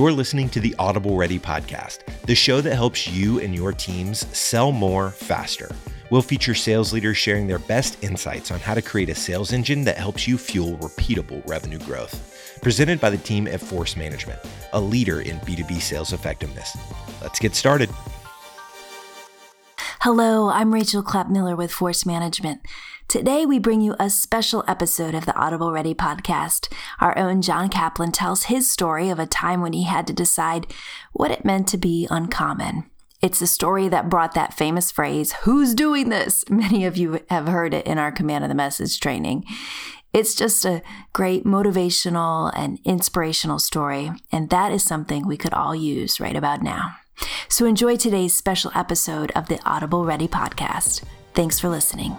You're listening to the Audible Ready podcast, the show that helps you and your teams sell more faster. We'll feature sales leaders sharing their best insights on how to create a sales engine that helps you fuel repeatable revenue growth. Presented by the team at Force Management, a leader in B2B sales effectiveness. Let's get started. Hello, I'm Rachel Clapp Miller with Force Management. Today, we bring you a special episode of the Audible Ready podcast. Our own John Kaplan tells his story of a time when he had to decide what it meant to be uncommon. It's the story that brought that famous phrase, Who's doing this? Many of you have heard it in our Command of the Message training. It's just a great motivational and inspirational story, and that is something we could all use right about now. So enjoy today's special episode of the Audible Ready podcast. Thanks for listening.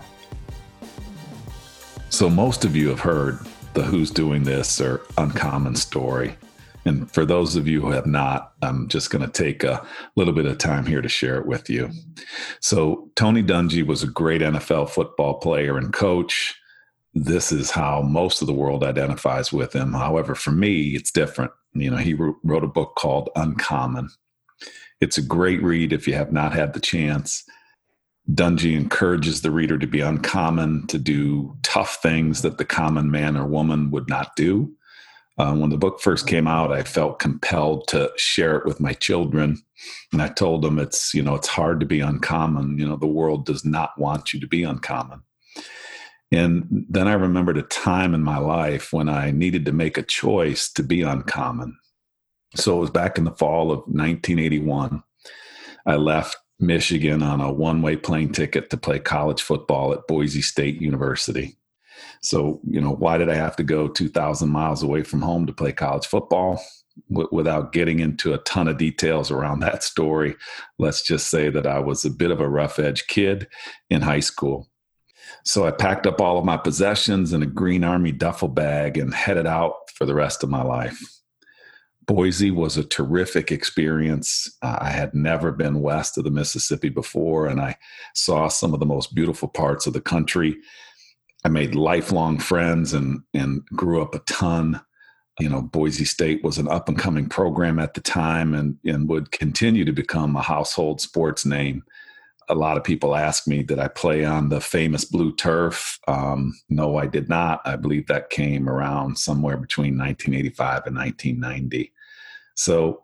So, most of you have heard the Who's Doing This or Uncommon story. And for those of you who have not, I'm just going to take a little bit of time here to share it with you. So, Tony Dungy was a great NFL football player and coach. This is how most of the world identifies with him. However, for me, it's different. You know, he wrote a book called Uncommon. It's a great read if you have not had the chance. Dungy encourages the reader to be uncommon, to do tough things that the common man or woman would not do. Uh, when the book first came out, I felt compelled to share it with my children, and I told them it's you know it's hard to be uncommon. You know the world does not want you to be uncommon. And then I remembered a time in my life when I needed to make a choice to be uncommon. So it was back in the fall of 1981. I left Michigan on a one way plane ticket to play college football at Boise State University. So, you know, why did I have to go 2,000 miles away from home to play college football? W- without getting into a ton of details around that story, let's just say that I was a bit of a rough edge kid in high school. So I packed up all of my possessions in a green army duffel bag and headed out for the rest of my life. Boise was a terrific experience. Uh, I had never been west of the Mississippi before, and I saw some of the most beautiful parts of the country. I made lifelong friends and and grew up a ton. You know, Boise State was an up and coming program at the time, and and would continue to become a household sports name. A lot of people ask me, did I play on the famous blue turf? Um, no, I did not. I believe that came around somewhere between 1985 and 1990. So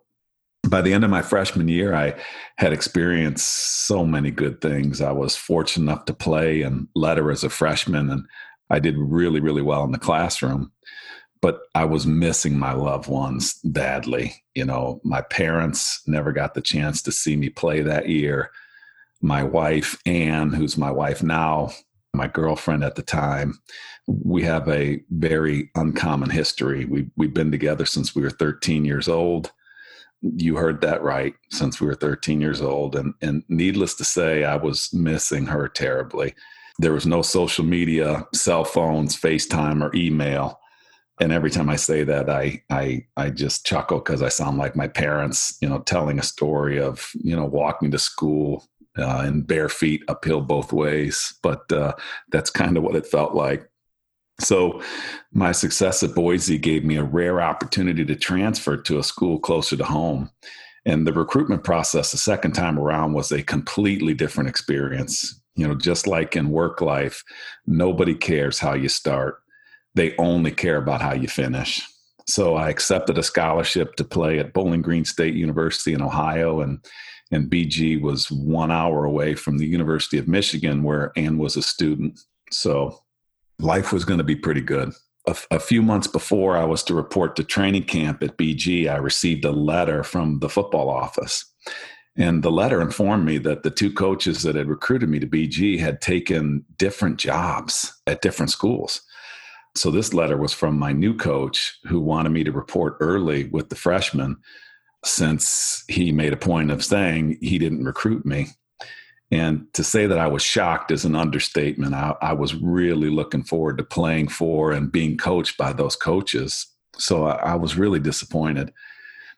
by the end of my freshman year, I had experienced so many good things. I was fortunate enough to play and letter as a freshman, and I did really, really well in the classroom. But I was missing my loved ones badly. You know, my parents never got the chance to see me play that year. My wife, Anne, who's my wife now, my girlfriend at the time, we have a very uncommon history. We we've been together since we were 13 years old. You heard that right, since we were 13 years old, and and needless to say, I was missing her terribly. There was no social media, cell phones, FaceTime, or email. And every time I say that, I I I just chuckle because I sound like my parents, you know, telling a story of you know walking to school uh, in bare feet uphill both ways. But uh, that's kind of what it felt like. So, my success at Boise gave me a rare opportunity to transfer to a school closer to home. And the recruitment process the second time around was a completely different experience. You know, just like in work life, nobody cares how you start, they only care about how you finish. So, I accepted a scholarship to play at Bowling Green State University in Ohio. And and BG was one hour away from the University of Michigan, where Ann was a student. So life was going to be pretty good. A, a, few months before I was to report to training camp at BG, I received a letter from the football office. And the letter informed me that the two coaches that had recruited me to BG had taken different jobs at different schools. So this letter was from my new coach who wanted me to report early with the freshmen since he made a point of saying he didn't recruit me. And to say that I was shocked is an understatement. I, I, was really looking forward to playing for and being coached by those coaches. So I, I was really disappointed.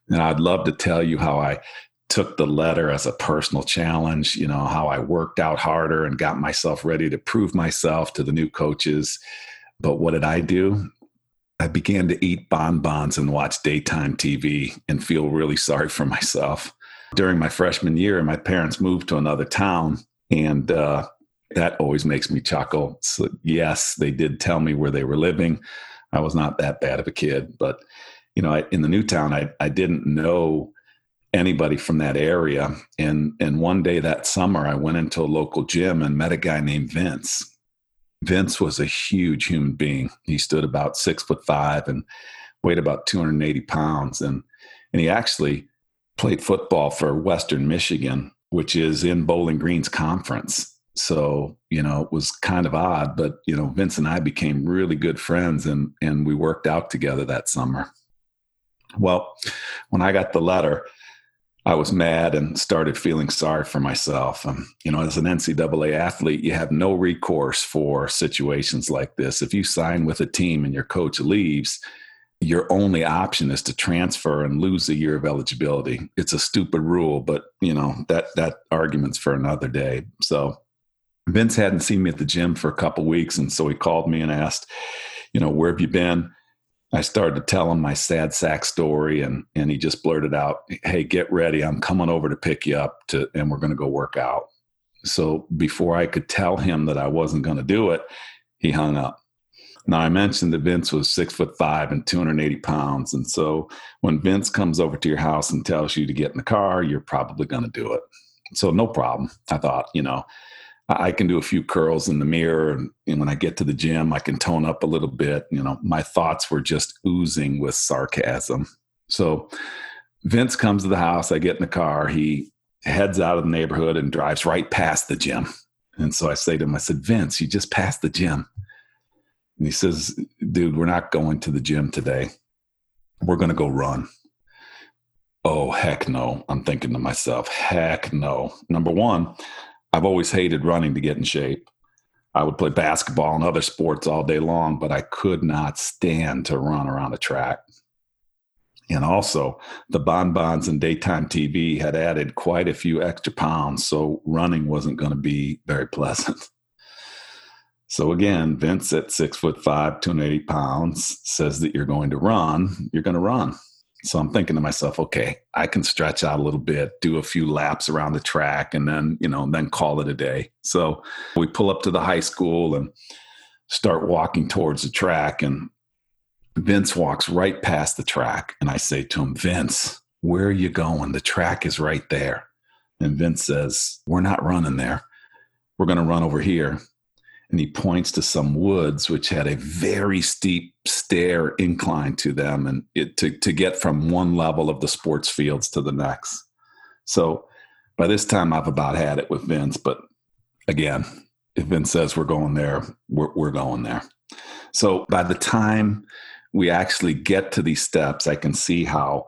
And I'd love to tell you how I took the letter as a personal challenge, you know, how I worked out harder and got myself ready to prove myself to the new coaches. But what did I do? I began to eat bonbons and watch daytime TV and feel really sorry for myself. During my freshman year, my parents moved to another town, and uh, that always makes me chuckle. So, yes, they did tell me where they were living. I was not that bad of a kid, but you know, I, in the new town, I, I didn't know anybody from that area. And and one day that summer, I went into a local gym and met a guy named Vince. Vince was a huge human being. He stood about six foot five and weighed about 280 pounds. And and he actually played football for Western Michigan, which is in Bowling Green's conference. So, you know, it was kind of odd, but you know, Vince and I became really good friends and and we worked out together that summer. Well, when I got the letter, I was mad and started feeling sorry for myself. Um, you know, as an NCAA athlete, you have no recourse for situations like this. If you sign with a team and your coach leaves, your only option is to transfer and lose a year of eligibility. It's a stupid rule, but you know that that argument's for another day. So Vince hadn't seen me at the gym for a couple weeks, and so he called me and asked, you know, where have you been? I started to tell him my sad sack story, and and he just blurted out, "Hey, get ready! I'm coming over to pick you up, to, and we're going to go work out." So before I could tell him that I wasn't going to do it, he hung up. Now I mentioned that Vince was six foot five and 280 pounds, and so when Vince comes over to your house and tells you to get in the car, you're probably going to do it. So no problem. I thought, you know, I can do a few curls in the mirror. And, and, when I get to the gym, I can tone up a little bit. You know, my thoughts were just oozing with sarcasm. So Vince comes to the house. I get in the car. He heads out of the neighborhood and drives right past the gym. And so I say to him, I said, Vince, you just passed the gym. And he says, dude, we're not going to the gym today. We're going to go run. Oh, heck no. I'm thinking to myself, heck no. Number one, I've always hated running to get in shape. I would play basketball and other sports all day long, but I could not stand to run around a track. And also, the bonbons and daytime TV had added quite a few extra pounds, so running wasn't going to be very pleasant. So again, Vince at six foot five, 280 pounds, says that you're going to run. You're going to run. So I'm thinking to myself, okay, I can stretch out a little bit, do a few laps around the track, and then, you know, then call it a day. So we pull up to the high school and start walking towards the track. And Vince walks right past the track. And I say to him, Vince, where are you going? The track is right there. And Vince says, We're not running there. We're going to run over here and he points to some woods which had a very steep stair incline to them and it to, to get from one level of the sports fields to the next. So by this time i've about had it with vince but again if vince says we're going there we're, we're going there. So by the time we actually get to these steps i can see how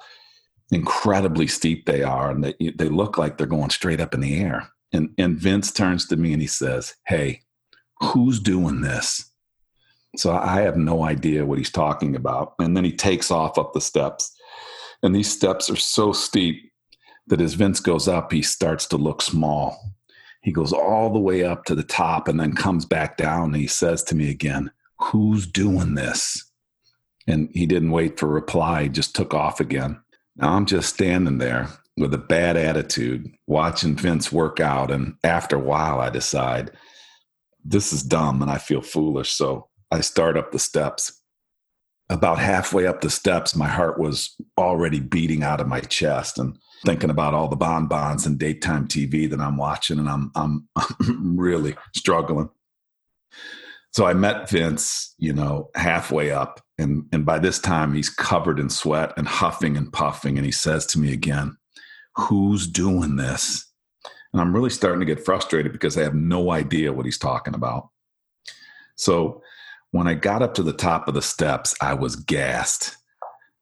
incredibly steep they are and they, they look like they're going straight up in the air. And, and vince turns to me and he says hey who's doing this? So I have no idea what he's talking about. And then he takes off up the steps. And these steps are so steep that as Vince goes up, he starts to look small. He goes all the way up to the top and then comes back down. And he says to me again, Who's doing this? And he didn't wait for a reply, he just took off again. Now I'm just standing there with a bad attitude, watching Vince work out. And after a while, I decide, this is dumb and I feel foolish. So I start up the steps. About halfway up the steps, my heart was already beating out of my chest and thinking about all the bonbons and daytime TV that I'm watching, and I'm I'm, I'm really struggling. So I met Vince, you know, halfway up, and and by this time he's covered in sweat and huffing and puffing, and he says to me again, "Who's doing this?" And I'm really starting to get frustrated because I have no idea what he's talking about. So when I got up to the top of the steps, I was gassed.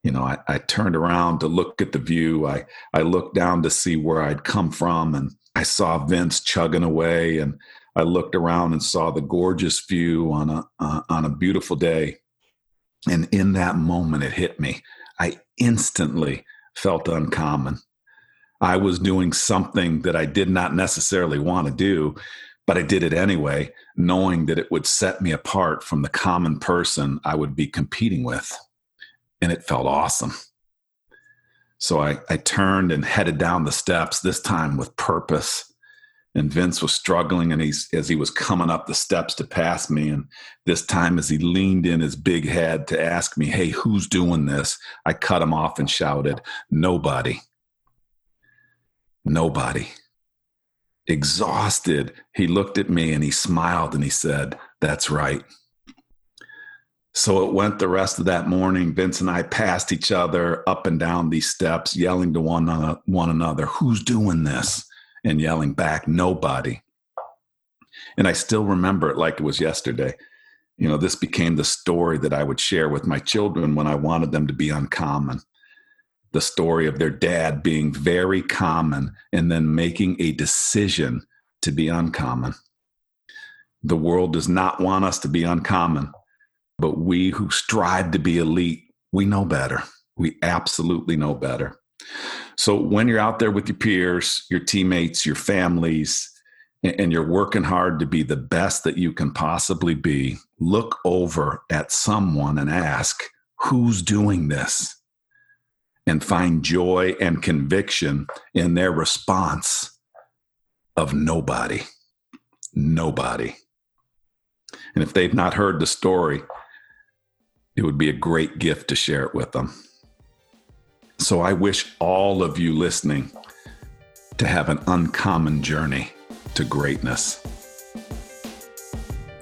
You know, I, I turned around to look at the view. I, I looked down to see where I'd come from, and I saw Vince chugging away. And I looked around and saw the gorgeous view on a uh, on a beautiful day. And in that moment, it hit me. I instantly felt uncommon. I was doing something that I did not necessarily want to do, but I did it anyway, knowing that it would set me apart from the common person I would be competing with. And it felt awesome. So I, I turned and headed down the steps, this time with purpose. And Vince was struggling and he's as he was coming up the steps to pass me. And this time as he leaned in his big head to ask me, Hey, who's doing this? I cut him off and shouted, Nobody. Nobody. Exhausted, he looked at me and he smiled and he said, That's right. So it went the rest of that morning. Vince and I passed each other up and down these steps, yelling to one, one another, Who's doing this? And yelling back, Nobody. And I still remember it like it was yesterday. You know, this became the story that I would share with my children when I wanted them to be uncommon. The story of their dad being very common and then making a decision to be uncommon. The world does not want us to be uncommon. But we who strive to be elite, we know better. We absolutely know better. So when you're out there with your peers, your teammates, your families, and you're working hard to be the best that you can possibly be, look over at someone and ask, who's doing this? And find joy and conviction in their response of nobody. Nobody. And if they've not heard the story, it would be a great gift to share it with them. So I wish all of you listening to have an uncommon journey to greatness.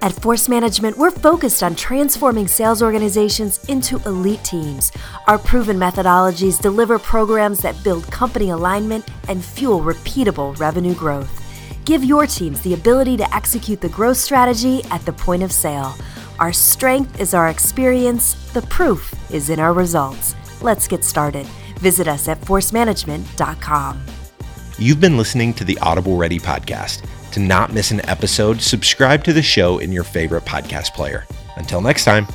At Force Management, we're focused on transforming sales organizations into elite teams. Our proven methodologies deliver programs that build company alignment and fuel repeatable revenue growth. Give your teams the ability to execute the growth strategy at the point of sale our strength is our experience, the proof is in our results. Let's get started. Visit us at forcemanagement.com. You've been listening to the Audible Ready podcast. To not miss an episode, subscribe to the show in your favorite podcast player. Until next time.